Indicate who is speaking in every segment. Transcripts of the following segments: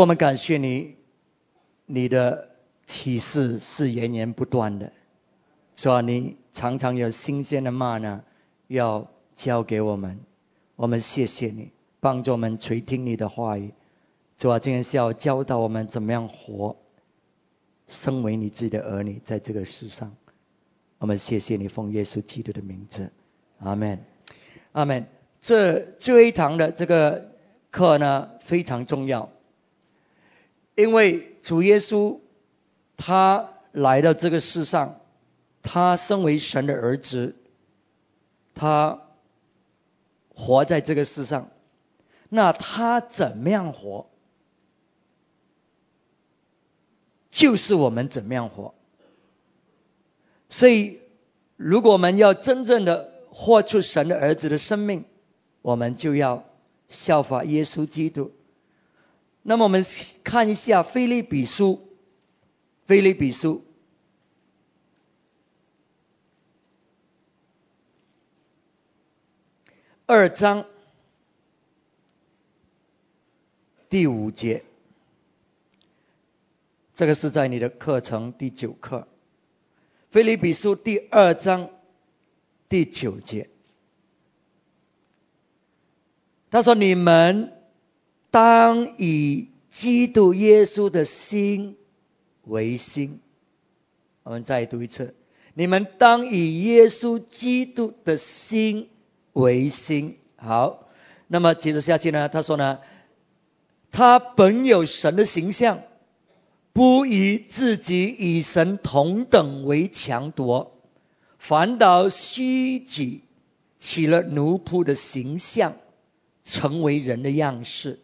Speaker 1: 我们感谢你，你的启示是源源不断的，主啊，你常常有新鲜的骂呢，要教给我们，我们谢谢你，帮助我们垂听你的话语。主啊，今天是要教导我们怎么样活，身为你自己的儿女，在这个世上，我们谢谢你，奉耶稣基督的名字，阿门，阿门。这最后一堂的这个课呢，非常重要，因为主耶稣他来到这个世上，他身为神的儿子，他活在这个世上，那他怎么样活？就是我们怎么样活，所以如果我们要真正的活出神的儿子的生命，我们就要效法耶稣基督。那么我们看一下《菲利比书》，《菲利比书》二章第五节。这个是在你的课程第九课，《菲利比书》第二章第九节。他说：“你们当以基督耶稣的心为心。”我们再读一次：“你们当以耶稣基督的心为心。”好，那么接着下去呢？他说呢：“他本有神的形象。”不以自己与神同等为强夺，反倒虚己，起了奴仆的形象，成为人的样式。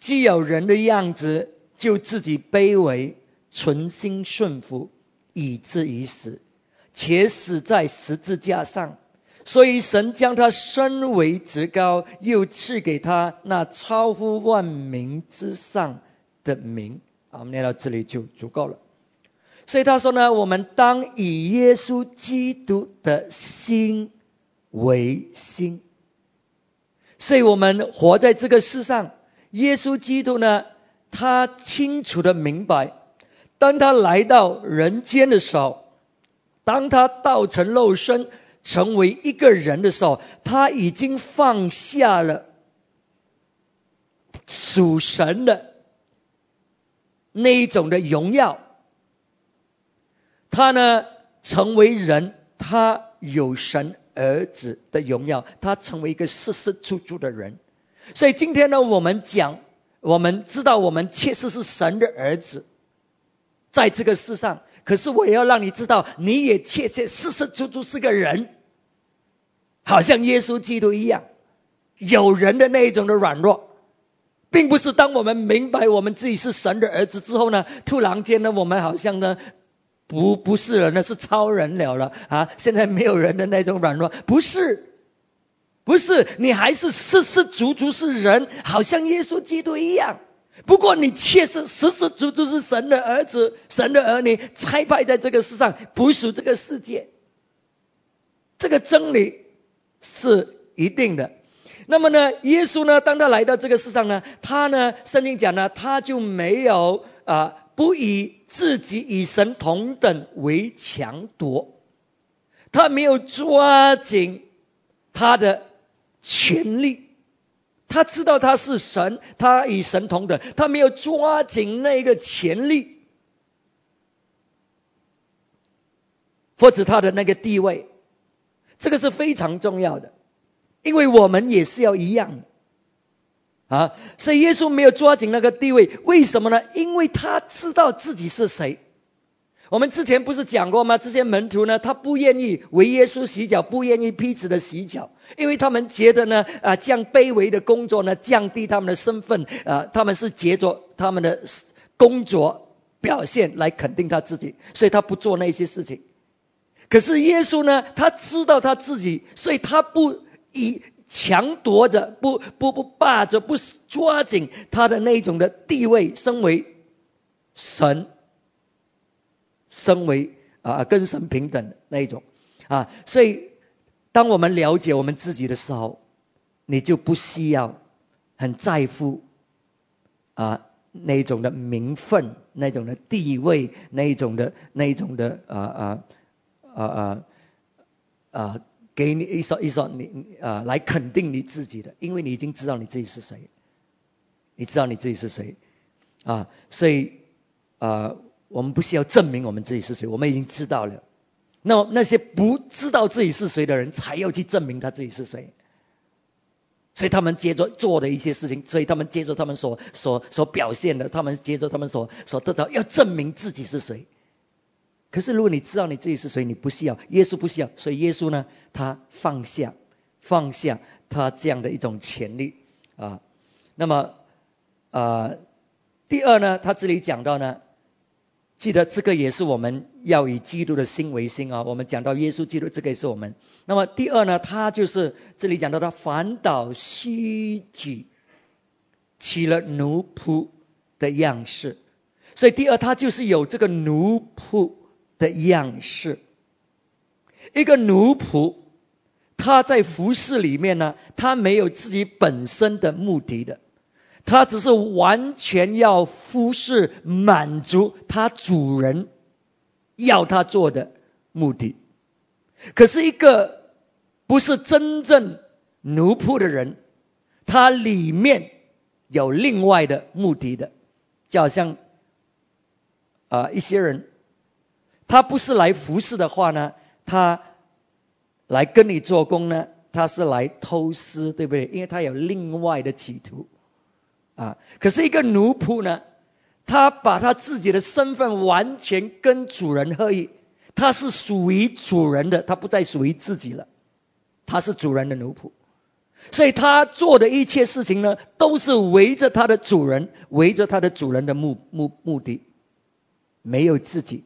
Speaker 1: 既有人的样子，就自己卑微，存心顺服，以至于死，且死在十字架上。所以神将他升为至高，又赐给他那超乎万民之上的名。啊，我们念到这里就足够了。所以他说呢，我们当以耶稣基督的心为心。所以我们活在这个世上，耶稣基督呢，他清楚的明白，当他来到人间的时候，当他道成肉身成为一个人的时候，他已经放下了属神的。那一种的荣耀，他呢成为人，他有神儿子的荣耀，他成为一个世世出主的人。所以今天呢，我们讲，我们知道我们确实是神的儿子，在这个世上。可是我也要让你知道，你也切切实实、足足是个人，好像耶稣基督一样，有人的那一种的软弱。并不是当我们明白我们自己是神的儿子之后呢，突然间呢，我们好像呢，不不是人，那是超人了了啊！现在没有人的那种软弱，不是，不是，你还是实实足足是人，好像耶稣基督一样。不过你确实实实足足是神的儿子，神的儿女，差派在这个世上，不属这个世界。这个真理是一定的。那么呢，耶稣呢，当他来到这个世上呢，他呢，圣经讲呢，他就没有啊，不以自己与神同等为强夺，他没有抓紧他的权利，他知道他是神，他与神同等，他没有抓紧那个权利，或者他的那个地位，这个是非常重要的。因为我们也是要一样啊，所以耶稣没有抓紧那个地位，为什么呢？因为他知道自己是谁。我们之前不是讲过吗？这些门徒呢，他不愿意为耶稣洗脚，不愿意彼此的洗脚，因为他们觉得呢，啊，这样卑微的工作呢，降低他们的身份，啊，他们是借着他们的工作表现来肯定他自己，所以他不做那些事情。可是耶稣呢，他知道他自己，所以他不。以强夺着，不不不霸着，不抓紧他的那种的地位，身为神，身为啊跟神平等那一种。啊，所以当我们了解我们自己的时候，你就不需要很在乎啊那种的名分、那种的地位、那一种的那一种的啊啊啊啊啊，给你一说一说你啊来肯定你自己的，因为你已经知道你自己是谁，你知道你自己是谁。啊，所以啊，我们不需要证明我们自己是谁，我们已经知道了。那那些不知道自己是谁的人，才要去证明他自己是谁。所以他们接着做的一些事情，所以他们接着他们所所所表现的，他们接着他们所所得到，要证明自己是谁。可是如果你知道你自己是谁，你不需要耶稣不需要，所以耶稣呢，他放下放下他这样的一种权利啊。那么啊，第二呢，他这里讲到呢。记得这个也是我们要以基督的心为心啊！我们讲到耶稣基督，这个也是我们。那么第二呢，他就是这里讲到他反倒虚举，起了奴仆的样式。所以第二，他就是有这个奴仆的样式。一个奴仆，他在服饰里面呢，他没有自己本身的目的的。他只是完全要服侍、满足他主人要他做的目的。可是，一个不是真正奴仆的人，他里面有另外的目的的，就好像啊，一些人，他不是来服侍的话呢，他来跟你做工呢，他是来偷师，对不对？因为他有另外的企图。啊，可是一个奴仆呢，他把他自己的身份完全跟主人合一，他是属于主人的，他不再属于自己了，他是主人的奴仆，所以他做的一切事情呢，都是围着他的主人，围着他的主人的目目目的，没有自己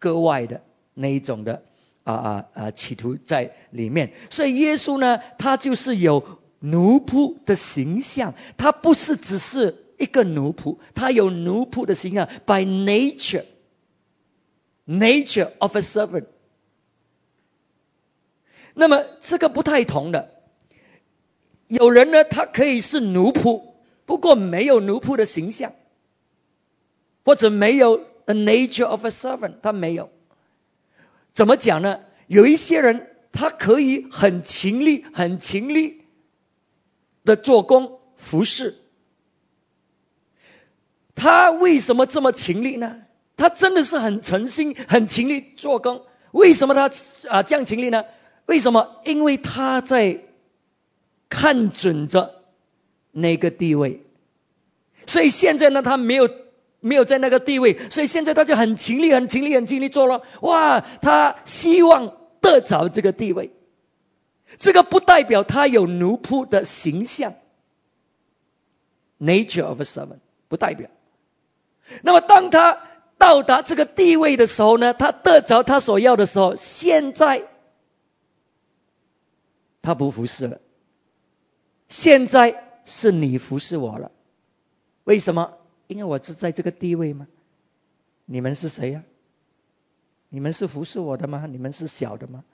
Speaker 1: 格外的那一种的啊啊啊企图在里面，所以耶稣呢，他就是有。奴仆的形象，他不是只是一个奴仆，他有奴仆的形象，by nature，nature of a servant。那么这个不太同的，有人呢，他可以是奴仆，不过没有奴仆的形象，或者没有 a nature of a servant，他没有。怎么讲呢？有一些人，他可以很勤力，很勤力。的做工服饰，他为什么这么勤力呢？他真的是很诚心、很勤力做工。为什么他啊这样勤力呢？为什么？因为他在看准着那个地位，所以现在呢，他没有没有在那个地位，所以现在他就很勤力、很勤力、很勤力做了。哇，他希望得着这个地位。这个不代表他有奴仆的形象，nature of a servant 不代表。那么当他到达这个地位的时候呢，他得着他所要的时候，现在他不服侍了。现在是你服侍我了，为什么？因为我是在这个地位吗？你们是谁呀？你们是服侍我的吗？你们是小的吗？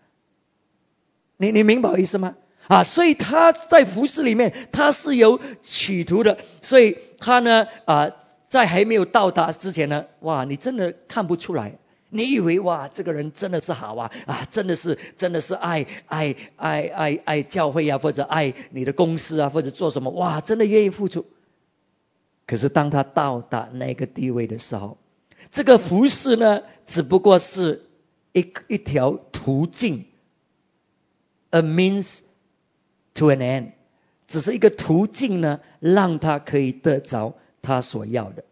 Speaker 1: 你你明白我意思吗？啊，所以他在服饰里面他是有企图的，所以他呢啊，在还没有到达之前呢，哇，你真的看不出来，你以为哇，这个人真的是好啊啊，真的是真的是爱爱爱爱爱教会啊，或者爱你的公司啊，或者做什么哇，真的愿意付出。可是当他到达那个地位的时候，这个服饰呢，只不过是一一条途径。A means to an end，只是一个途径呢，让他可以得着他所要的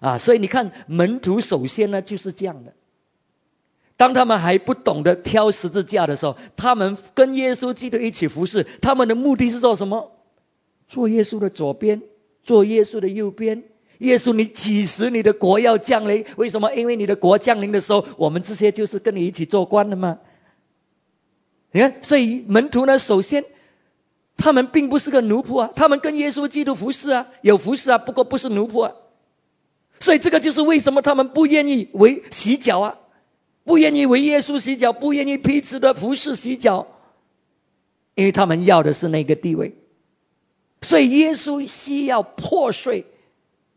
Speaker 1: 啊。所以你看，门徒首先呢就是这样的。当他们还不懂得挑十字架的时候，他们跟耶稣基督一起服侍，他们的目的是做什么？做耶稣的左边，做耶稣的右边。耶稣，你几时你的国要降临？为什么？因为你的国降临的时候，我们这些就是跟你一起做官的吗。你看，所以门徒呢，首先他们并不是个奴仆啊，他们跟耶稣基督服侍啊，有服侍啊，不过不是奴仆啊。所以这个就是为什么他们不愿意为洗脚啊，不愿意为耶稣洗脚，不愿意彼此的服侍洗脚，因为他们要的是那个地位。所以耶稣需要破碎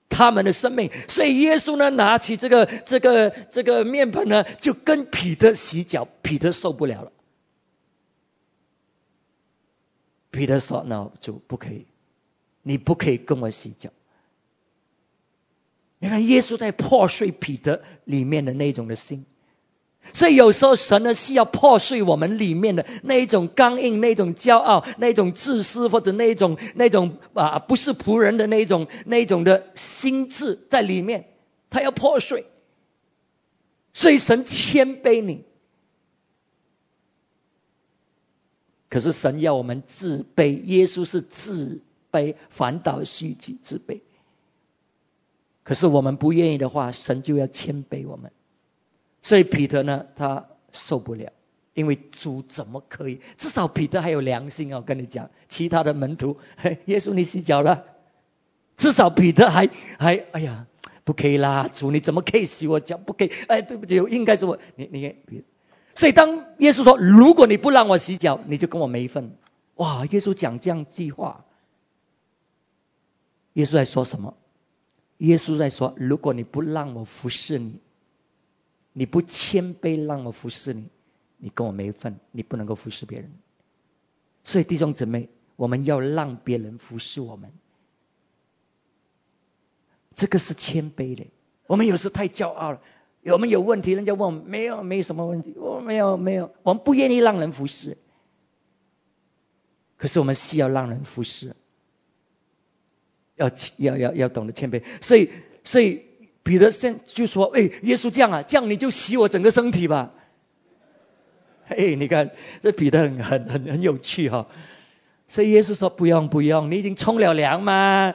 Speaker 1: 他们的生命。所以耶稣呢，拿起这个这个这个面盆呢，就跟彼得洗脚。彼得受不了了，彼得说：“那就不可以，你不可以跟我洗脚。”你看，耶稣在破碎彼得里面的那种的心。所以有时候神呢是要破碎我们里面的那一种刚硬、那种骄傲、那种自私或者那种那种啊不是仆人的那种那种的心智在里面，他要破碎。所以神谦卑你，可是神要我们自卑。耶稣是自卑，反倒虚己自卑。可是我们不愿意的话，神就要谦卑我们。所以彼得呢，他受不了，因为主怎么可以？至少彼得还有良心啊！我跟你讲，其他的门徒，嘿 耶稣你洗脚了，至少彼得还还哎呀，不可以啦！主你怎么可以洗我脚？不可以！哎，对不起，应该是我。你你，所以当耶稣说，如果你不让我洗脚，你就跟我没份。哇！耶稣讲这样计划，耶稣在说什么？耶稣在说，如果你不让我服侍你。你不谦卑让我服侍你，你跟我没份，你不能够服侍别人。所以弟兄姊妹，我们要让别人服侍我们，这个是谦卑的。我们有时太骄傲了，我们有问题，人家问我们没有，没有什么问题，我没有没有，我们不愿意让人服侍。可是我们需要让人服侍，要要要要懂得谦卑。所以所以。彼得先就说：“哎，耶稣这样啊，这样你就洗我整个身体吧。”哎，你看这彼得很很很很有趣哈。所以耶稣说：“不用不用，你已经冲了凉嘛，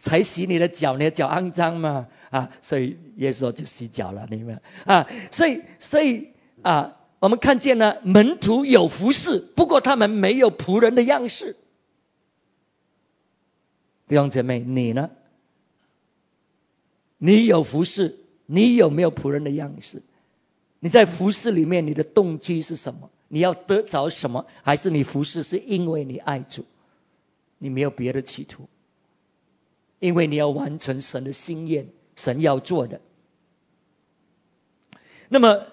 Speaker 1: 才洗你的脚，你的脚肮脏嘛啊。”所以耶稣就洗脚了，你们啊。所以所以啊，我们看见呢，门徒有服侍，不过他们没有仆人的样式。弟兄姐妹，你呢？你有服侍，你有没有仆人的样式？你在服侍里面，你的动机是什么？你要得着什么？还是你服侍是因为你爱主？你没有别的企图，因为你要完成神的心愿，神要做的。那么，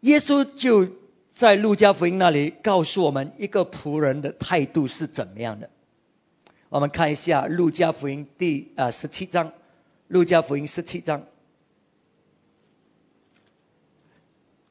Speaker 1: 耶稣就在路加福音那里告诉我们，一个仆人的态度是怎么样的。我们看一下路加福音第啊十七章。路加福音十七章，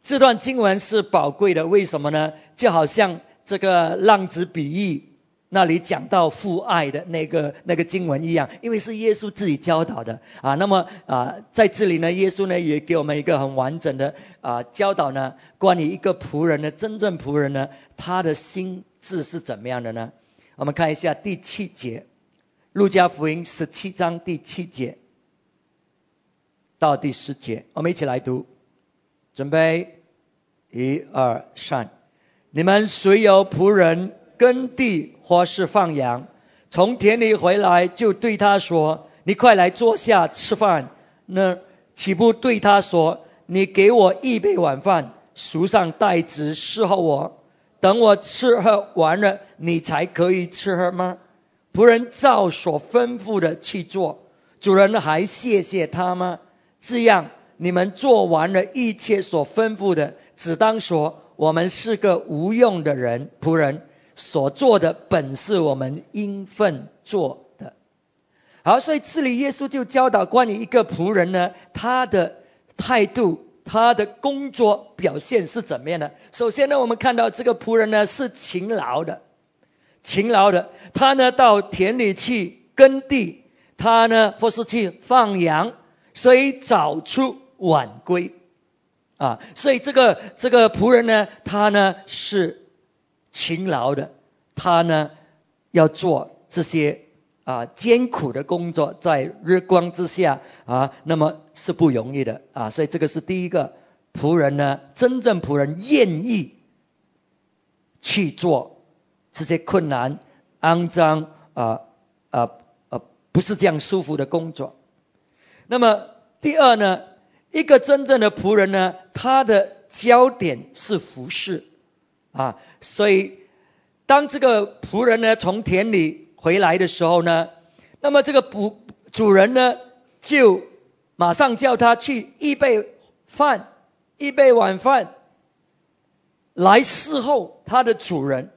Speaker 1: 这段经文是宝贵的，为什么呢？就好像这个浪子比喻那里讲到父爱的那个那个经文一样，因为是耶稣自己教导的啊。那么啊，在这里呢，耶稣呢也给我们一个很完整的啊教导呢，关于一个仆人的真正仆人呢，他的心智是怎么样的呢？我们看一下第七节，路加福音十七章第七节。到第十节，我们一起来读。准备，一二三。你们谁有仆人耕地或是放羊，从田里回来就对他说：“你快来坐下吃饭。”那岂不对他说：“你给我一杯晚饭，熟上袋子伺候我，等我吃喝完了，你才可以吃喝吗？”仆人照所吩咐的去做，主人还谢谢他吗？这样，你们做完了一切所吩咐的，只当说：我们是个无用的人，仆人所做的本是我们应分做的。好，所以这里耶稣就教导关于一个仆人呢，他的态度、他的工作表现是怎么样的。首先呢，我们看到这个仆人呢是勤劳的，勤劳的，他呢到田里去耕地，他呢或是去放羊。所以早出晚归啊，所以这个这个仆人呢，他呢是勤劳的，他呢要做这些啊艰苦的工作，在日光之下啊，那么是不容易的啊，所以这个是第一个仆人呢，真正仆人愿意去做这些困难、肮脏啊啊啊，不是这样舒服的工作。那么第二呢，一个真正的仆人呢，他的焦点是服侍啊，所以当这个仆人呢从田里回来的时候呢，那么这个仆主人呢就马上叫他去预备饭，预备晚饭，来伺候他的主人。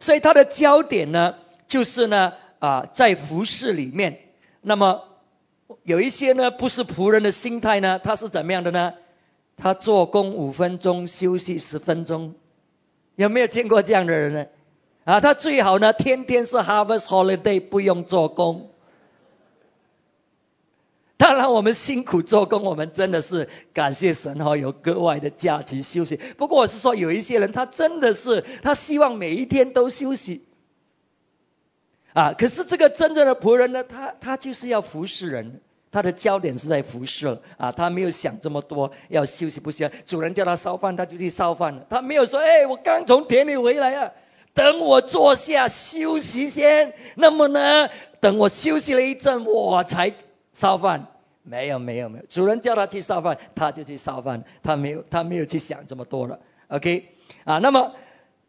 Speaker 1: 所以他的焦点呢，就是呢啊，在服饰里面。那么有一些呢，不是仆人的心态呢，他是怎么样的呢？他做工五分钟，休息十分钟。有没有见过这样的人呢？啊，他最好呢，天天是 Harvest Holiday，不用做工。当然，我们辛苦做工，我们真的是感谢神哈，有格外的假期休息。不过我是说，有一些人他真的是他希望每一天都休息啊。可是这个真正的仆人呢，他他就是要服侍人，他的焦点是在服侍啊，他没有想这么多要休息不休。主人叫他烧饭，他就去烧饭了。他没有说，哎，我刚从田里回来啊，等我坐下休息先。那么呢，等我休息了一阵，我才。烧饭没有没有没有，主人叫他去烧饭，他就去烧饭，他没有他没有去想这么多了。OK 啊，那么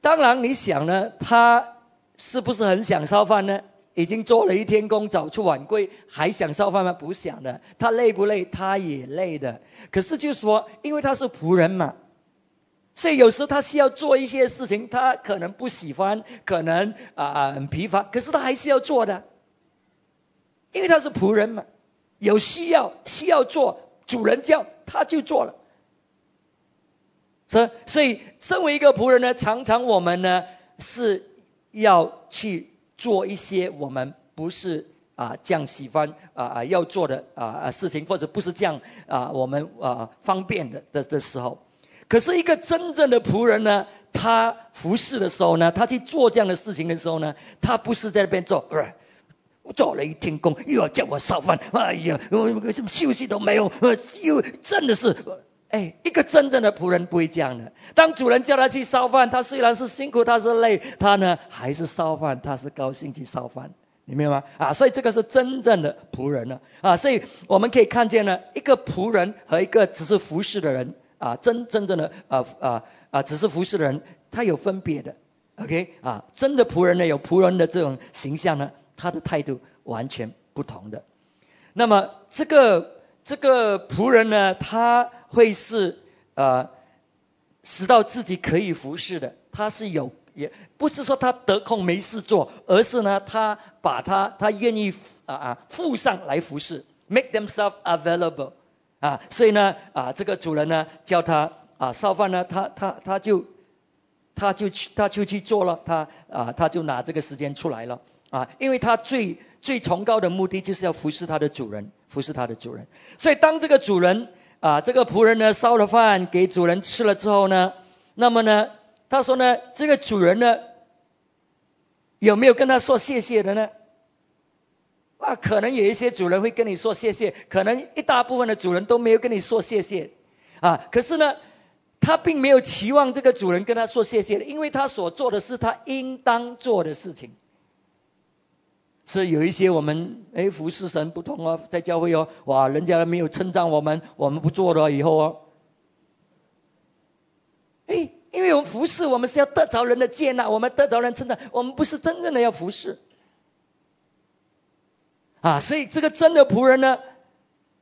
Speaker 1: 当然你想呢，他是不是很想烧饭呢？已经做了一天工，早出晚归，还想烧饭吗？不想的。他累不累？他也累的。可是就说，因为他是仆人嘛，所以有时候他需要做一些事情，他可能不喜欢，可能啊很疲乏，可是他还是要做的，因为他是仆人嘛。有需要需要做，主人叫他就做了。所，所以身为一个仆人呢，常常我们呢是要去做一些我们不是啊这样喜欢啊啊要做的啊啊事情，或者不是这样啊我们啊方便的的的时候。可是一个真正的仆人呢，他服侍的时候呢，他去做这样的事情的时候呢，他不是在那边做。做了一天工，又要叫我烧饭，哎呀，我休息都没有，又真的是，哎，一个真正的仆人不会这样的。当主人叫他去烧饭，他虽然是辛苦，他是累，他呢还是烧饭，他是高兴去烧饭，你明白吗？啊，所以这个是真正的仆人呢啊，所以我们可以看见呢，一个仆人和一个只是服侍的人啊，真真正的啊啊啊，只是服侍的人，他有分别的，OK 啊，真的仆人呢，有仆人的这种形象呢。他的态度完全不同的。那么这个这个仆人呢，他会是呃，使到自己可以服侍的。他是有，也不是说他得空没事做，而是呢，他把他他愿意啊啊附上来服侍，make themselves available 啊。所以呢啊，这个主人呢叫他啊烧饭呢，他他他就他就去他就去做了，他啊他就拿这个时间出来了。啊，因为他最最崇高的目的就是要服侍他的主人，服侍他的主人。所以当这个主人啊，这个仆人呢烧了饭给主人吃了之后呢，那么呢，他说呢，这个主人呢有没有跟他说谢谢的呢？啊，可能有一些主人会跟你说谢谢，可能一大部分的主人都没有跟你说谢谢啊。可是呢，他并没有期望这个主人跟他说谢谢，因为他所做的是他应当做的事情。是有一些我们哎服侍神不同哦，在教会哦，哇，人家没有称赞我们，我们不做了以后哦，哎，因为我们服侍，我们是要得着人的接纳，我们得着人称赞，我们不是真正的要服侍。啊，所以这个真的仆人呢，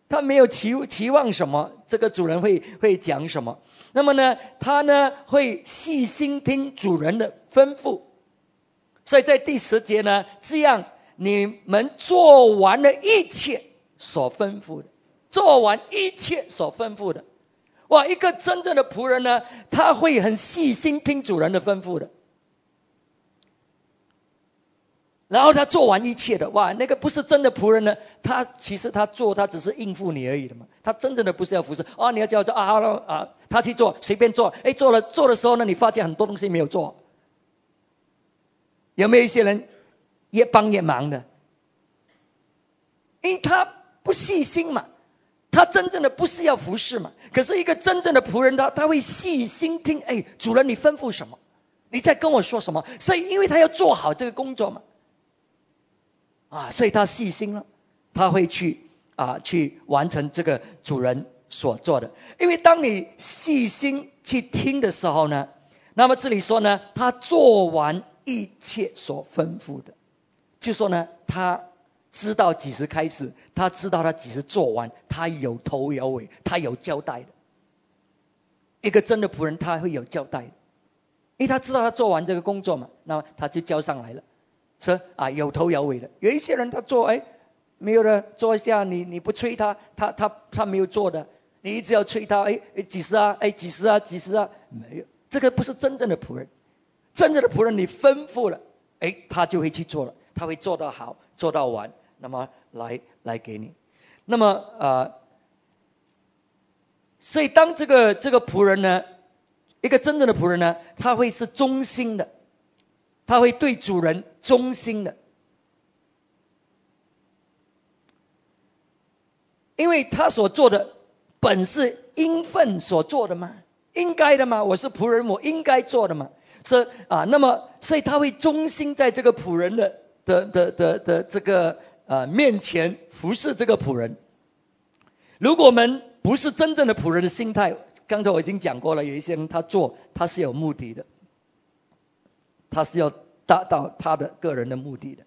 Speaker 1: 他没有期期望什么，这个主人会会讲什么，那么呢，他呢会细心听主人的吩咐，所以在第十节呢，这样。你们做完了一切所吩咐的，做完一切所吩咐的，哇！一个真正的仆人呢，他会很细心听主人的吩咐的。然后他做完一切的，哇！那个不是真的仆人呢，他其实他做他只是应付你而已的嘛，他真正的不是要服侍啊！你要叫做啊啊，他去做随便做，哎，做了做的时候呢，你发现很多东西没有做，有没有一些人？越帮越忙的，因为他不细心嘛，他真正的不是要服侍嘛。可是一个真正的仆人，他他会细心听，哎，主人你吩咐什么？你在跟我说什么？所以，因为他要做好这个工作嘛，啊，所以他细心了，他会去啊去完成这个主人所做的。因为当你细心去听的时候呢，那么这里说呢，他做完一切所吩咐的。就说呢，他知道几时开始，他知道他几时做完，他有头有尾，他有交代的。一个真的仆人，他会有交代的，因为他知道他做完这个工作嘛，那么他就交上来了，说啊有头有尾的。有一些人他做哎没有了，做一下你你不催他，他他他没有做的，你一直要催他，哎哎几时啊，哎几时啊？几时啊，没有，这个不是真正的仆人，真正的仆人你吩咐了，哎他就会去做了，他会做到好，做到完。那么来来给你，那么啊，所以当这个这个仆人呢，一个真正的仆人呢，他会是忠心的，他会对主人忠心的，因为他所做的本是应分所做的嘛，应该的嘛，我是仆人，我应该做的嘛，是啊，那么所以他会忠心在这个仆人的的的的的这个。啊，面前服侍这个仆人。如果我们不是真正的仆人的心态，刚才我已经讲过了，有一些人他做他是有目的的，他是要达到他的个人的目的的。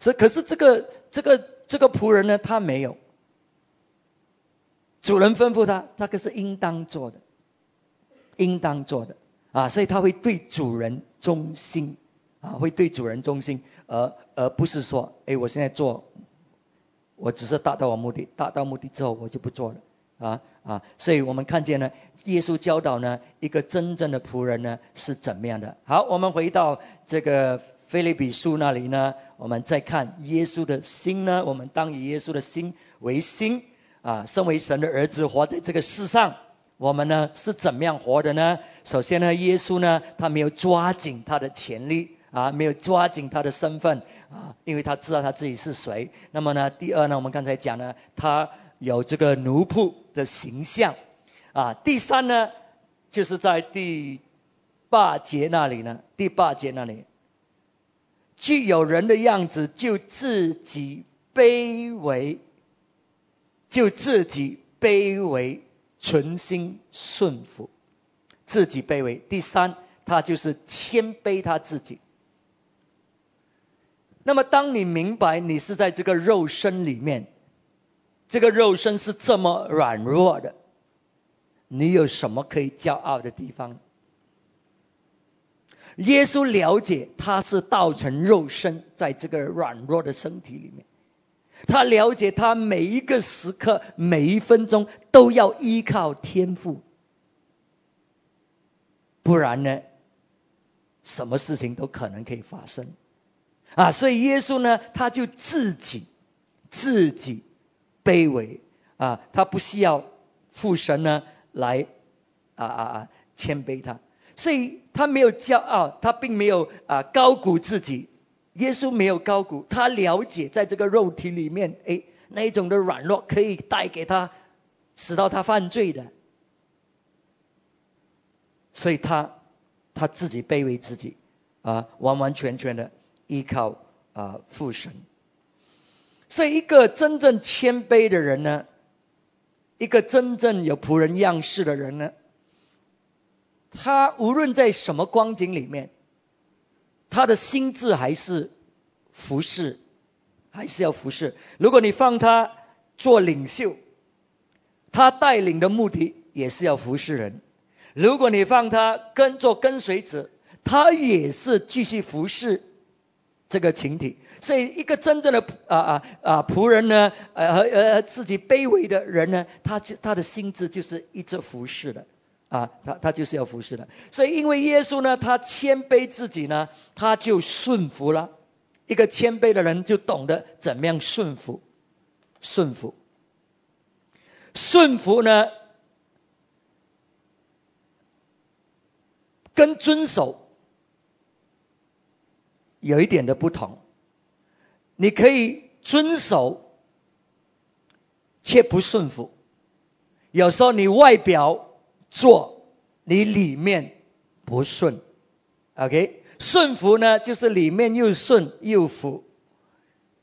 Speaker 1: 所以，可是这个这个这个仆人呢，他没有。主人吩咐他，他可是应当做的，应当做的啊，所以他会对主人忠心。啊，会对主人忠心，而而不是说，哎，我现在做，我只是达到我目的，达到目的之后我就不做了，啊啊，所以我们看见呢，耶稣教导呢，一个真正的仆人呢是怎么样的。好，我们回到这个菲利比书那里呢，我们再看耶稣的心呢，我们当以耶稣的心为心，啊，身为神的儿子活在这个世上，我们呢是怎么样活的呢？首先呢，耶稣呢，他没有抓紧他的潜力。啊，没有抓紧他的身份啊，因为他知道他自己是谁。那么呢，第二呢，我们刚才讲呢，他有这个奴仆的形象啊。第三呢，就是在第八节那里呢，第八节那里，具有人的样子，就自己卑微，就自己卑微，存心顺服，自己卑微。第三，他就是谦卑他自己。那么，当你明白你是在这个肉身里面，这个肉身是这么软弱的，你有什么可以骄傲的地方？耶稣了解他是道成肉身，在这个软弱的身体里面，他了解他每一个时刻、每一分钟都要依靠天赋，不然呢，什么事情都可能可以发生。啊，所以耶稣呢，他就自己自己卑微啊，他不需要父神呢来啊啊啊谦卑他，所以他没有骄傲，他并没有啊高估自己。耶稣没有高估，他了解在这个肉体里面，哎，那一种的软弱可以带给他，使到他犯罪的，所以他他自己卑微自己啊，完完全全的。依靠啊父神，所以一个真正谦卑的人呢，一个真正有仆人样式的人呢，他无论在什么光景里面，他的心智还是服侍，还是要服侍。如果你放他做领袖，他带领的目的也是要服侍人；如果你放他跟做跟随者，他也是继续服侍。这个群体，所以一个真正的啊啊啊仆人呢，呃呃自己卑微的人呢，他就他的心智就是一直服侍的啊，他他就是要服侍的。所以因为耶稣呢，他谦卑自己呢，他就顺服了。一个谦卑的人就懂得怎么样顺服，顺服，顺服呢，跟遵守。有一点的不同，你可以遵守，却不顺服。有时候你外表做，你里面不顺。OK，顺服呢，就是里面又顺又服。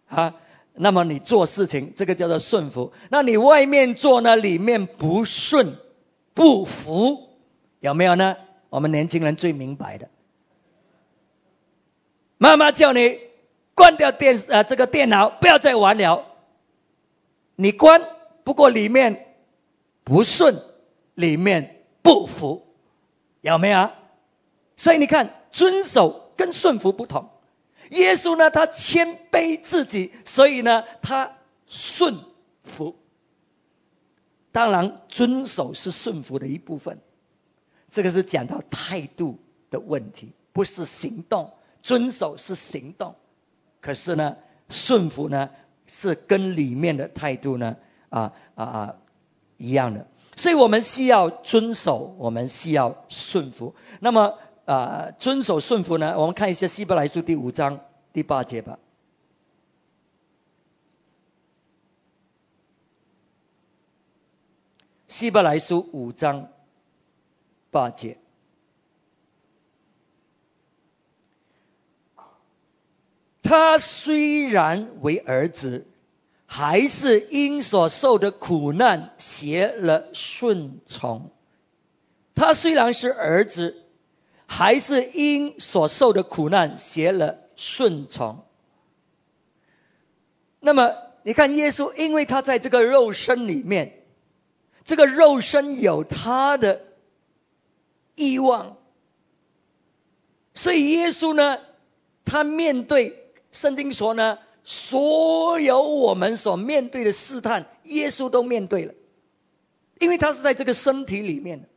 Speaker 1: 啊，那么你做事情，这个叫做顺服。那你外面做呢，里面不顺不服，有没有呢？我们年轻人最明白的。妈妈叫你关掉电呃这个电脑，不要再玩了。你关，不过里面不顺，里面不服，有没有？所以你看，遵守跟顺服不同。耶稣呢，他谦卑自己，所以呢，他顺服。当然，遵守是顺服的一部分。这个是讲到态度的问题，不是行动。遵守是行动，可是呢，顺服呢，是跟里面的态度呢，啊啊啊一样的。所以我们需要遵守，我们需要顺服。那么。啊，遵守顺服呢？我们看一下希伯来书第五章第八节吧。希伯来书五章八节，他虽然为儿子，还是因所受的苦难学了顺从。他虽然是儿子。还是因所受的苦难学了顺从。那么你看耶稣，因为他在这个肉身里面，这个肉身有他的欲望，所以耶稣呢，他面对圣经说呢，所有我们所面对的试探，耶稣都面对了，因为他是在这个身体里面的。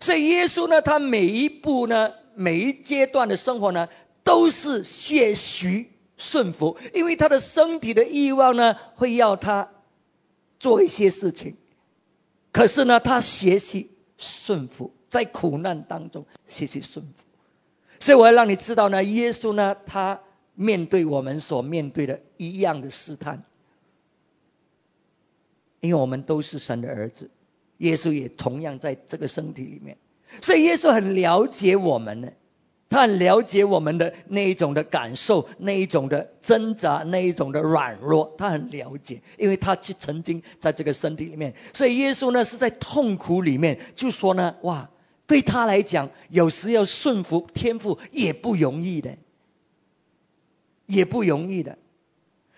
Speaker 1: 所以耶稣呢，他每一步呢，每一阶段的生活呢，都是血虚顺服，因为他的身体的欲望呢，会要他做一些事情。可是呢，他学习顺服，在苦难当中学习顺服。所以我要让你知道呢，耶稣呢，他面对我们所面对的一样的试探，因为我们都是神的儿子。耶稣也同样在这个身体里面，所以耶稣很了解我们呢，他很了解我们的那一种的感受，那一种的挣扎，那一种的软弱，他很了解，因为他去曾经在这个身体里面，所以耶稣呢是在痛苦里面，就说呢，哇，对他来讲，有时要顺服天赋也不容易的，也不容易的。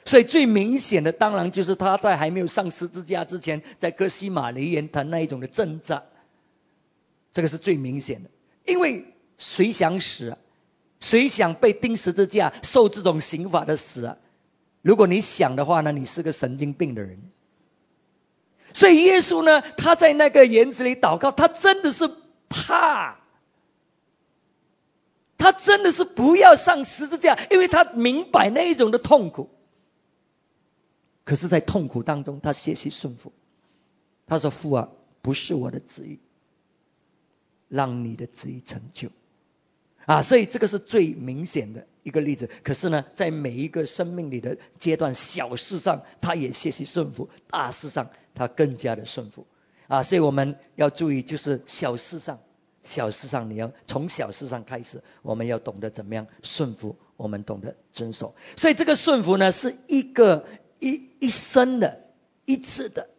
Speaker 1: 所以最明显的，当然就是他在还没有上十字架之前，在哥西马尼园他那一种的挣扎，这个是最明显的。因为谁想死啊？谁想被钉十字架受这种刑罚的死啊？如果你想的话呢，你是个神经病的人。所以耶稣呢，他在那个园子里祷告，他真的是怕，他真的是不要上十字架，因为他明白那一种的痛苦。可是，在痛苦当中，他学习顺服。他说：“父啊，不是我的旨意，让你的旨意成就。”啊，所以这个是最明显的一个例子。可是呢，在每一个生命里的阶段，小事上他也学习顺服，大事上他更加的顺服。啊，所以我们要注意，就是小事上，小事上你要从小事上开始，我们要懂得怎么样顺服，我们懂得遵守。所以这个顺服呢，是一个。一一生的，一次的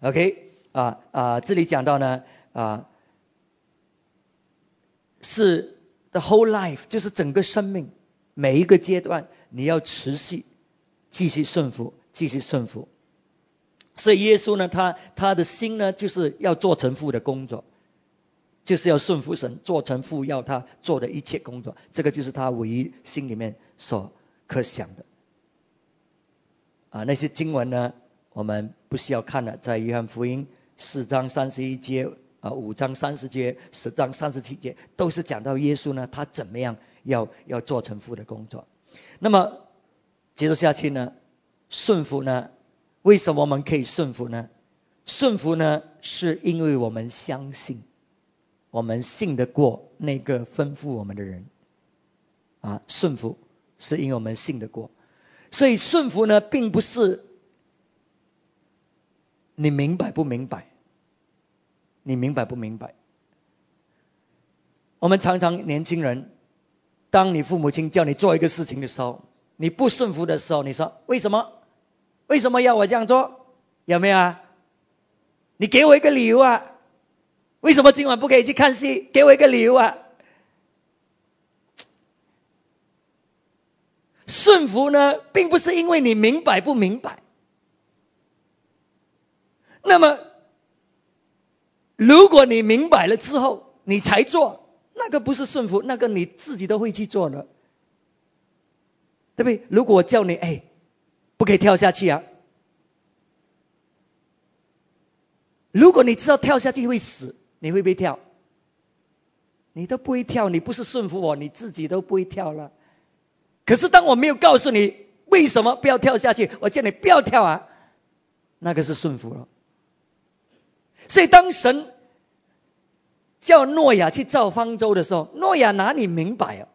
Speaker 1: ，OK 啊啊，这里讲到呢啊，是 the whole life，就是整个生命每一个阶段，你要持续继续顺服，继续顺服。所以耶稣呢，他他的心呢，就是要做成父的工作，就是要顺服神，做成父要他做的一切工作。这个就是他唯一心里面所可想的。啊，那些经文呢，我们不需要看了，在约翰福音四章三十一节啊，五章三十节，十章三十七节，都是讲到耶稣呢，他怎么样要要做成父的工作。那么接着下去呢，顺服呢，为什么我们可以顺服呢？顺服呢，是因为我们相信，我们信得过那个吩咐我们的人啊，顺服是因为我们信得过。所以顺服呢，并不是你明白不明白，你明白不明白？我们常常年轻人，当你父母亲叫你做一个事情的时候，你不顺服的时候，你说为什么？为什么要我这样做？有没有啊？你给我一个理由啊？为什么今晚不可以去看戏？给我一个理由啊？顺服呢，并不是因为你明白不明白。那么，如果你明白了之后，你才做，那个不是顺服，那个你自己都会去做的，对不对？如果我叫你，哎，不可以跳下去啊！如果你知道跳下去会死，你会不会跳？你都不会跳，你不是顺服我，你自己都不会跳了。可是当我没有告诉你为什么不要跳下去，我叫你不要跳啊，那个是顺服了。所以当神叫诺亚去造方舟的时候，诺亚哪里明白啊？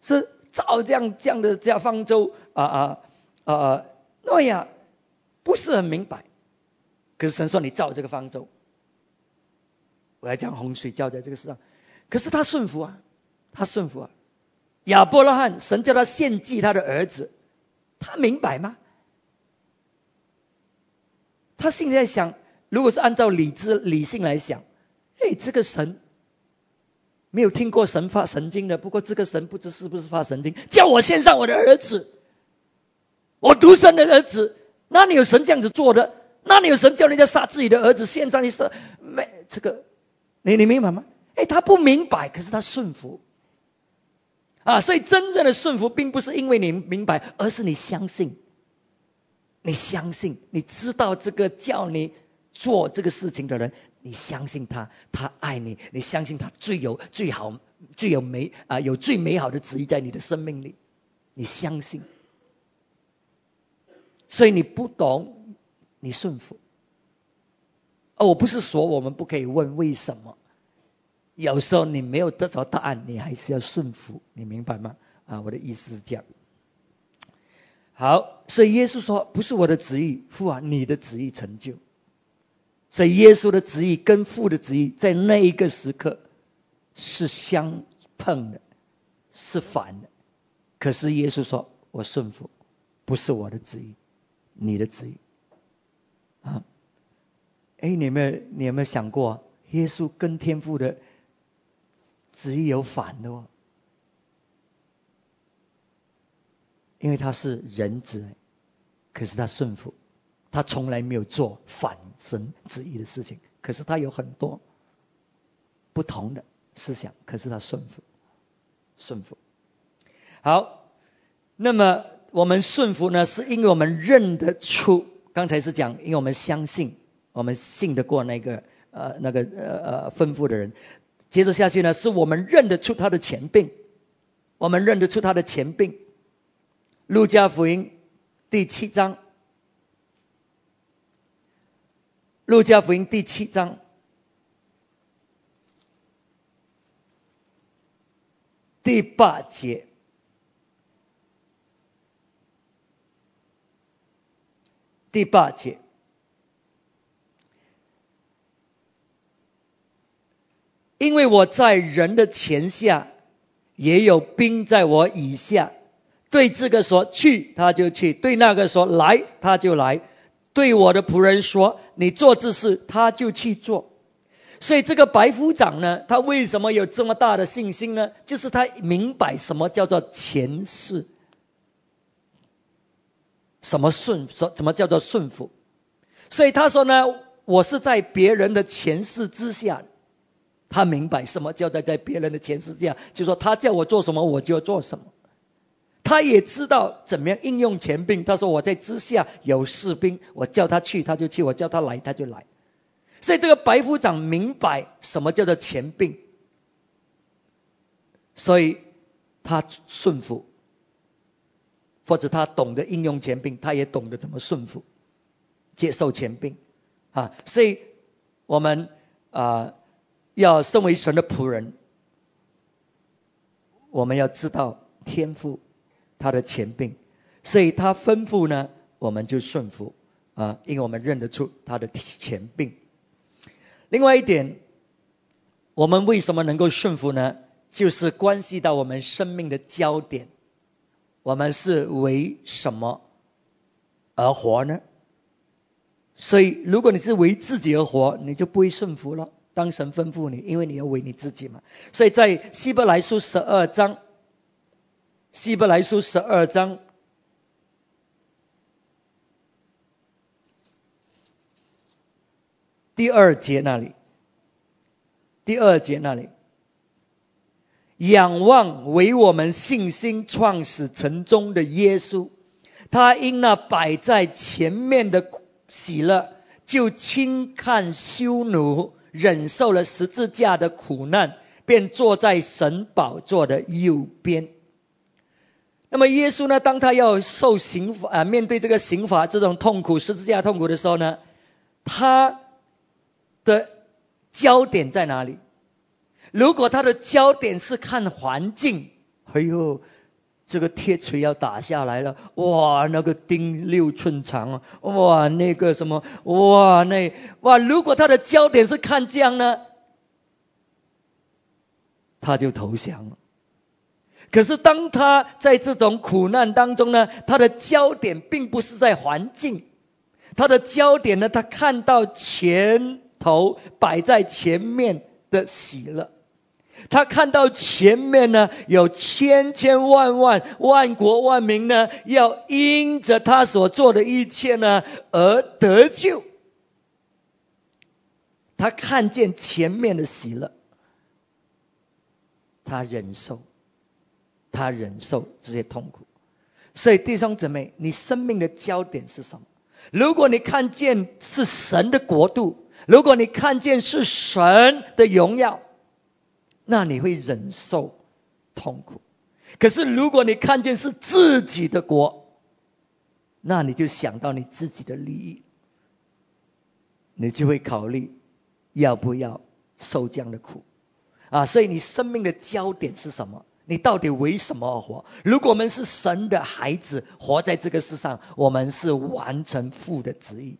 Speaker 1: 是造这样这样的这样方舟啊啊啊！诺亚不是很明白，可是神说你造这个方舟。我要将洪水浇在这个世上，可是他顺服啊，他顺服啊。亚伯拉罕，神叫他献祭他的儿子，他明白吗？他心里在想，如果是按照理智理性来想，哎，这个神没有听过神发神经的，不过这个神不知是不是发神经，叫我献上我的儿子，我独生的儿子，哪里有神这样子做的？哪里有神叫人家杀自己的儿子献上去是没这个？你你明白吗？哎，他不明白，可是他顺服啊！所以真正的顺服，并不是因为你明白，而是你相信。你相信，你知道这个叫你做这个事情的人，你相信他，他爱你，你相信他最有最好、最有美啊，有最美好的旨意在你的生命里，你相信。所以你不懂，你顺服。哦，我不是说我们不可以问为什么，有时候你没有得着答案，你还是要顺服，你明白吗？啊，我的意思是这样。好，所以耶稣说，不是我的旨意，父啊，你的旨意成就。所以耶稣的旨意跟父的旨意在那一个时刻是相碰的，是反的。可是耶稣说，我顺服，不是我的旨意，你的旨意。啊。哎，你们你有没有想过，耶稣跟天父的旨意有反的哦？因为他是人子，可是他顺服，他从来没有做反神旨意的事情。可是他有很多不同的思想，可是他顺服，顺服。好，那么我们顺服呢，是因为我们认得出，刚才是讲，因为我们相信。我们信得过那个呃那个呃呃吩咐的人，接着下去呢，是我们认得出他的前病，我们认得出他的前病。路加福音第七章，路加福音第七章第八节，第八节。因为我在人的前下，也有兵在我以下。对这个说去，他就去；对那个说来，他就来；对我的仆人说你做这事，他就去做。所以这个白夫长呢，他为什么有这么大的信心呢？就是他明白什么叫做前世，什么顺，什什么叫做顺服。所以他说呢，我是在别人的前世之下。他明白什么叫在在别人的前世之下，就说他叫我做什么，我就要做什么。他也知道怎么样应用前兵。他说我在之下有士兵，我叫他去他就去，我叫他来他就来。所以这个白夫长明白什么叫做前兵，所以他顺服，或者他懂得应用前兵，他也懂得怎么顺服，接受前兵啊。所以我们啊。要身为神的仆人，我们要知道天赋他的前病，所以他吩咐呢，我们就顺服啊，因为我们认得出他的前病。另外一点，我们为什么能够顺服呢？就是关系到我们生命的焦点，我们是为什么而活呢？所以，如果你是为自己而活，你就不会顺服了。当神吩咐你，因为你要为你自己嘛。所以在希伯来书十二章，希伯来书十二章第二节那里，第二节那里，仰望为我们信心创始成终的耶稣，他因那摆在前面的喜乐，就轻看羞辱。忍受了十字架的苦难，便坐在神宝座的右边。那么耶稣呢？当他要受刑罚啊，面对这个刑罚这种痛苦、十字架痛苦的时候呢，他的焦点在哪里？如果他的焦点是看环境，哎呦。这个铁锤要打下来了，哇，那个钉六寸长啊，哇，那个什么，哇，那哇，如果他的焦点是看这样呢，他就投降了。可是当他在这种苦难当中呢，他的焦点并不是在环境，他的焦点呢，他看到前头摆在前面的喜乐。他看到前面呢，有千千万万万国万民呢，要因着他所做的一切呢而得救。他看见前面的喜乐，他忍受，他忍受这些痛苦。所以弟兄姊妹，你生命的焦点是什么？如果你看见是神的国度，如果你看见是神的荣耀。那你会忍受痛苦，可是如果你看见是自己的国，那你就想到你自己的利益，你就会考虑要不要受这样的苦啊！所以你生命的焦点是什么？你到底为什么而活？如果我们是神的孩子，活在这个世上，我们是完成父的旨意。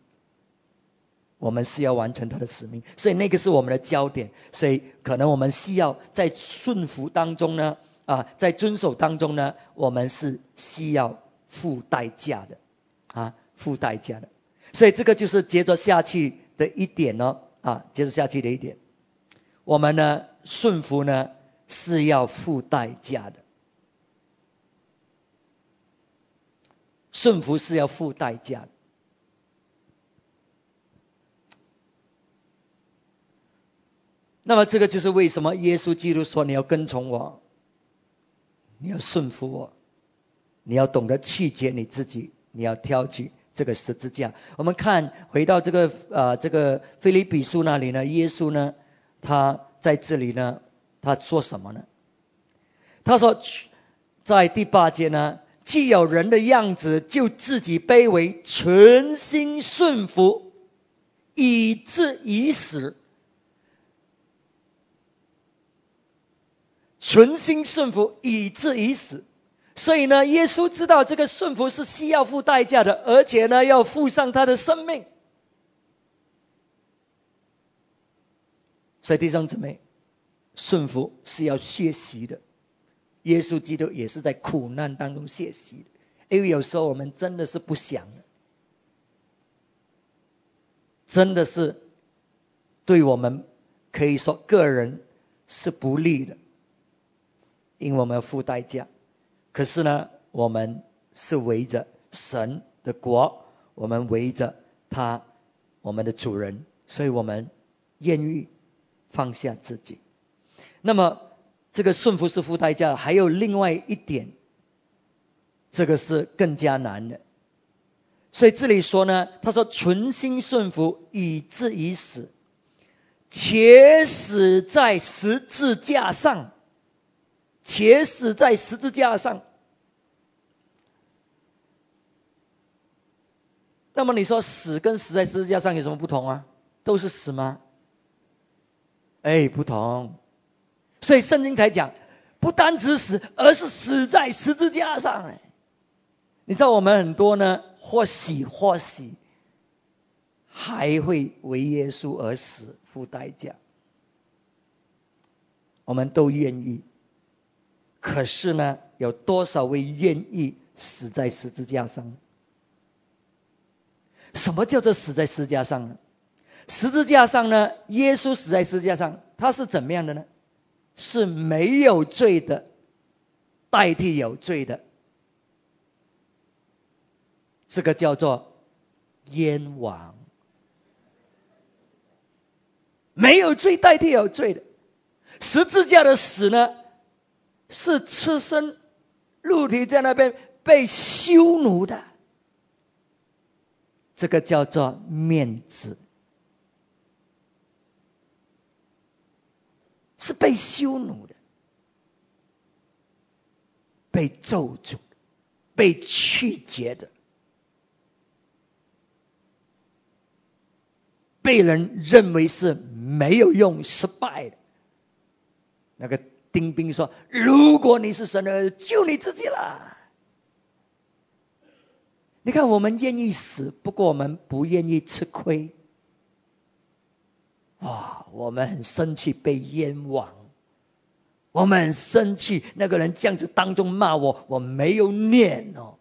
Speaker 1: 我们是要完成他的使命，所以那个是我们的焦点。所以可能我们需要在顺服当中呢，啊，在遵守当中呢，我们是需要付代价的，啊，付代价的。所以这个就是接着下去的一点呢，啊，接着下去的一点，我们呢顺服呢是要付代价的，顺服是要付代价的。那么这个就是为什么耶稣基督说你要跟从我，你要顺服我，你要懂得弃绝你自己，你要挑起这个十字架。我们看回到这个呃这个菲利比书那里呢，耶稣呢他在这里呢他说什么呢？他说在第八节呢，既有人的样子，就自己卑微，存心顺服，以至于死。存心顺服以至于死，所以呢，耶稣知道这个顺服是需要付代价的，而且呢，要付上他的生命。所以弟兄姊妹，顺服是要学习的。耶稣基督也是在苦难当中学习的，因为有时候我们真的是不想的，真的是对我们可以说个人是不利的。因为我们要付代价，可是呢，我们是围着神的国，我们围着他，我们的主人，所以我们愿意放下自己。那么，这个顺服是付代价，还有另外一点，这个是更加难的。所以这里说呢，他说存心顺服以至于死，且死在十字架上。且死在十字架上。那么你说死跟死在十字架上有什么不同啊？都是死吗？哎，不同。所以圣经才讲，不单只死，而是死在十字架上。哎，你知道我们很多呢，或喜或喜，还会为耶稣而死，付代价。我们都愿意。可是呢，有多少位愿意死在十字架上？什么叫做死在十字架上呢？十字架上呢，耶稣死在十字架上，他是怎么样的呢？是没有罪的，代替有罪的，这个叫做冤枉。没有罪代替有罪的，十字架的死呢，是赤身肉体在那边被羞辱的，这个叫做面子。是被羞辱的，被咒诅，被曲解的，被人认为是没有用、失败的。那个丁兵说：“如果你是神的，救你自己了。”你看，我们愿意死，不过我们不愿意吃亏。啊，我们很生气被冤枉，我们很生气那个人这样子当众骂我，我没有念哦，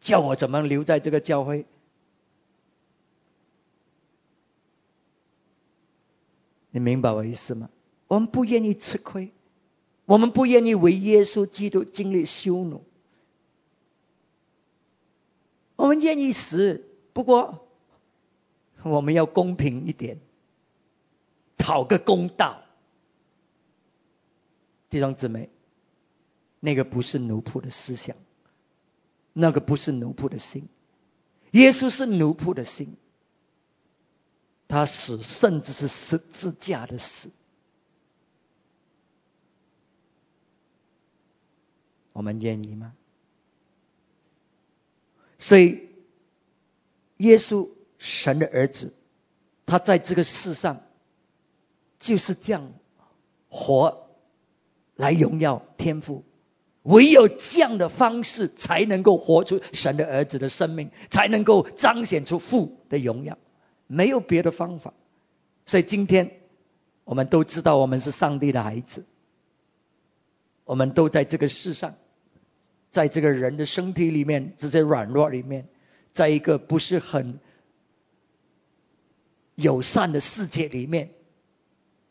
Speaker 1: 叫我怎么留在这个教会？你明白我意思吗？我们不愿意吃亏，我们不愿意为耶稣基督经历羞辱，我们愿意死，不过。我们要公平一点，讨个公道。弟兄姊妹，那个不是奴仆的思想，那个不是奴仆的心。耶稣是奴仆的心，他死甚至是十字架的死。我们愿意吗？所以耶稣。神的儿子，他在这个世上就是这样活来荣耀天赋。唯有这样的方式，才能够活出神的儿子的生命，才能够彰显出父的荣耀。没有别的方法。所以今天我们都知道，我们是上帝的孩子，我们都在这个世上，在这个人的身体里面，这些软弱里面，在一个不是很。友善的世界里面，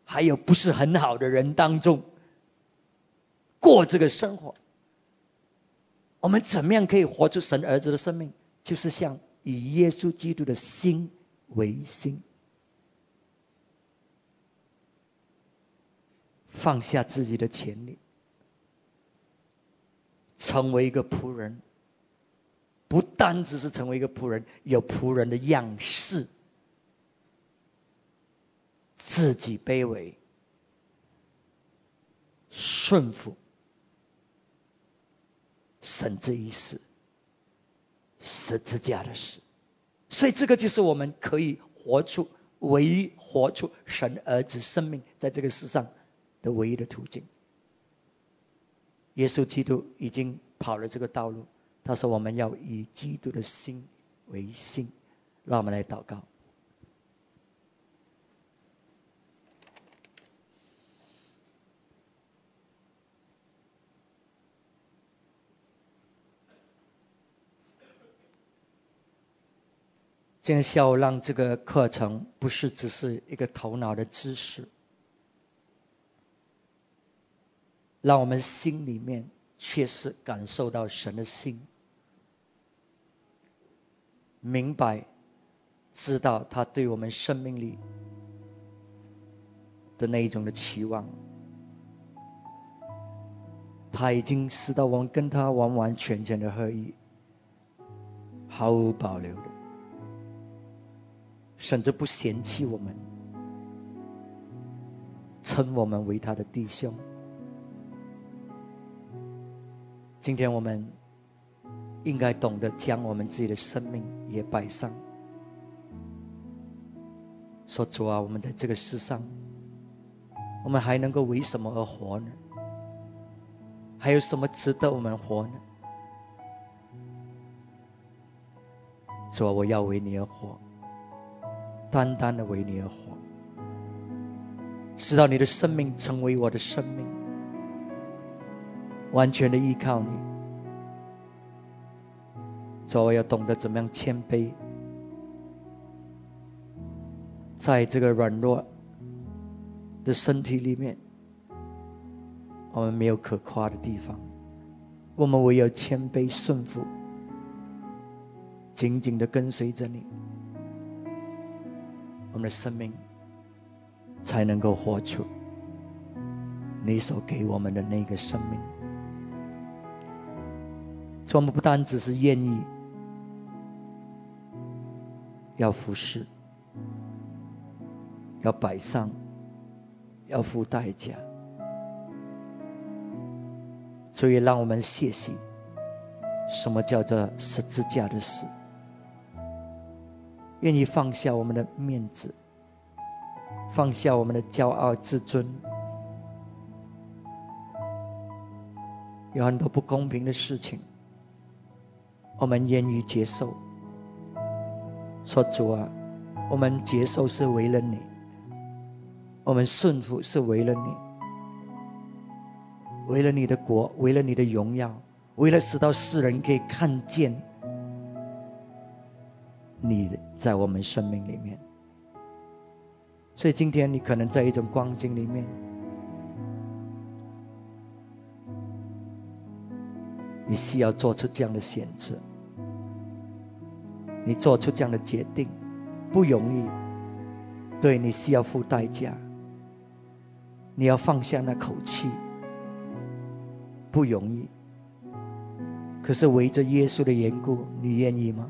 Speaker 1: 还有不是很好的人当中过这个生活，我们怎么样可以活出神儿子的生命？就是像以耶稣基督的心为心，放下自己的权利，成为一个仆人，不单只是成为一个仆人，有仆人的样式。自己卑微，顺服，神这一世十字架的事，所以这个就是我们可以活出唯一活出神儿子生命在这个世上的唯一的途径。耶稣基督已经跑了这个道路，他说我们要以基督的心为心，让我们来祷告。今天午让这个课程不是只是一个头脑的知识，让我们心里面确实感受到神的心，明白知道他对我们生命里的那一种的期望，他已经使到我们跟他完完全全的合一，毫无保留的。甚至不嫌弃我们，称我们为他的弟兄。今天我们应该懂得将我们自己的生命也摆上，说主啊，我们在这个世上，我们还能够为什么而活呢？还有什么值得我们活呢？说我要为你而活。单单的为你而活，使到你的生命成为我的生命，完全的依靠你。所以要懂得怎么样谦卑，在这个软弱的身体里面，我们没有可夸的地方，我们唯有谦卑顺服，紧紧的跟随着你，我们的生命才能够活出你所给我们的那个生命。所以我们不单只是愿意要服侍。要摆上，要付代价，所以让我们谢谢什么叫做十字架的死，愿意放下我们的面子，放下我们的骄傲自尊，有很多不公平的事情，我们愿意接受。说主啊，我们接受是为了你。我们顺服是为了你，为了你的国，为了你的荣耀，为了使到世人可以看见你在我们生命里面。所以今天你可能在一种光景里面，你需要做出这样的选择，你做出这样的决定不容易，对你需要付代价。你要放下那口气，不容易。可是围着耶稣的缘故，你愿意吗？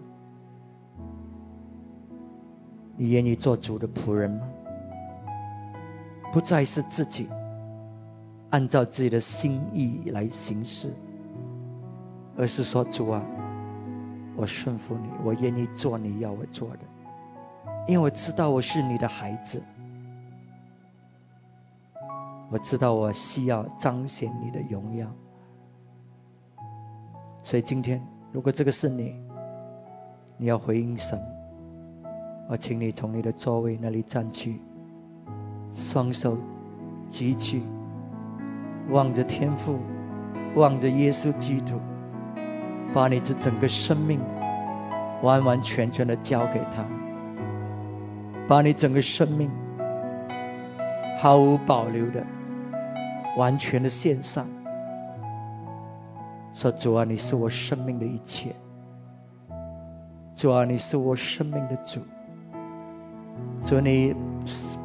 Speaker 1: 你愿意做主的仆人吗？不再是自己按照自己的心意来行事，而是说主啊，我顺服你，我愿意做你要我做的，因为我知道我是你的孩子。我知道我需要彰显你的荣耀，所以今天如果这个是你，你要回应神，我请你从你的座位那里站起，双手举起，望着天父，望着耶稣基督，把你这整个生命完完全全的交给他，把你整个生命毫无保留的。完全的献上，说主啊，你是我生命的一切，主啊，你是我生命的主，主你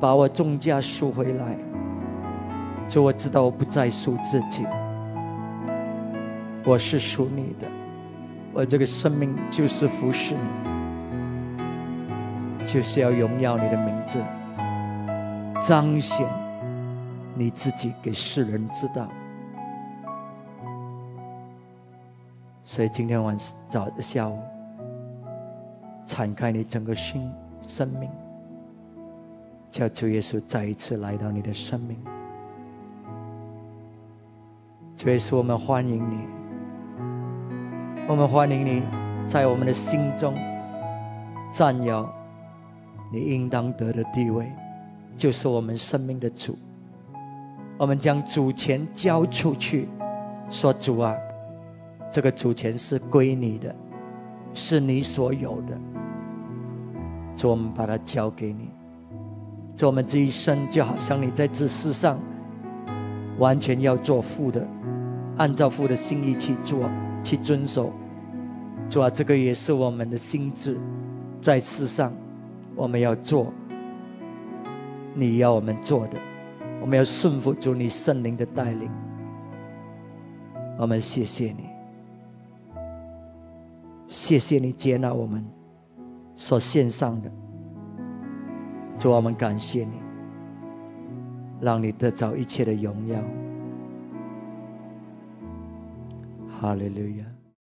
Speaker 1: 把我重价赎回来，主我知道我不再赎自己，我是属你的，我这个生命就是服侍你，就是要荣耀你的名字，彰显。你自己给世人知道，所以今天晚上早下午，敞开你整个心生命，叫主耶稣再一次来到你的生命。主耶稣，我们欢迎你，我们欢迎你在我们的心中占有你应当得的地位，就是我们生命的主。我们将主权交出去，说主啊，这个主权是归你的，是你所有的。主，我们把它交给你。做，我们这一生就好像你在这世上完全要做父的，按照父的心意去做，去遵守。主啊，这个也是我们的心智，在世上我们要做你要我们做的。我们要顺服主你圣灵的带领，我们谢谢你，谢谢你接纳我们所献上的，主我们感谢你，让你得着一切的荣耀，哈利路亚。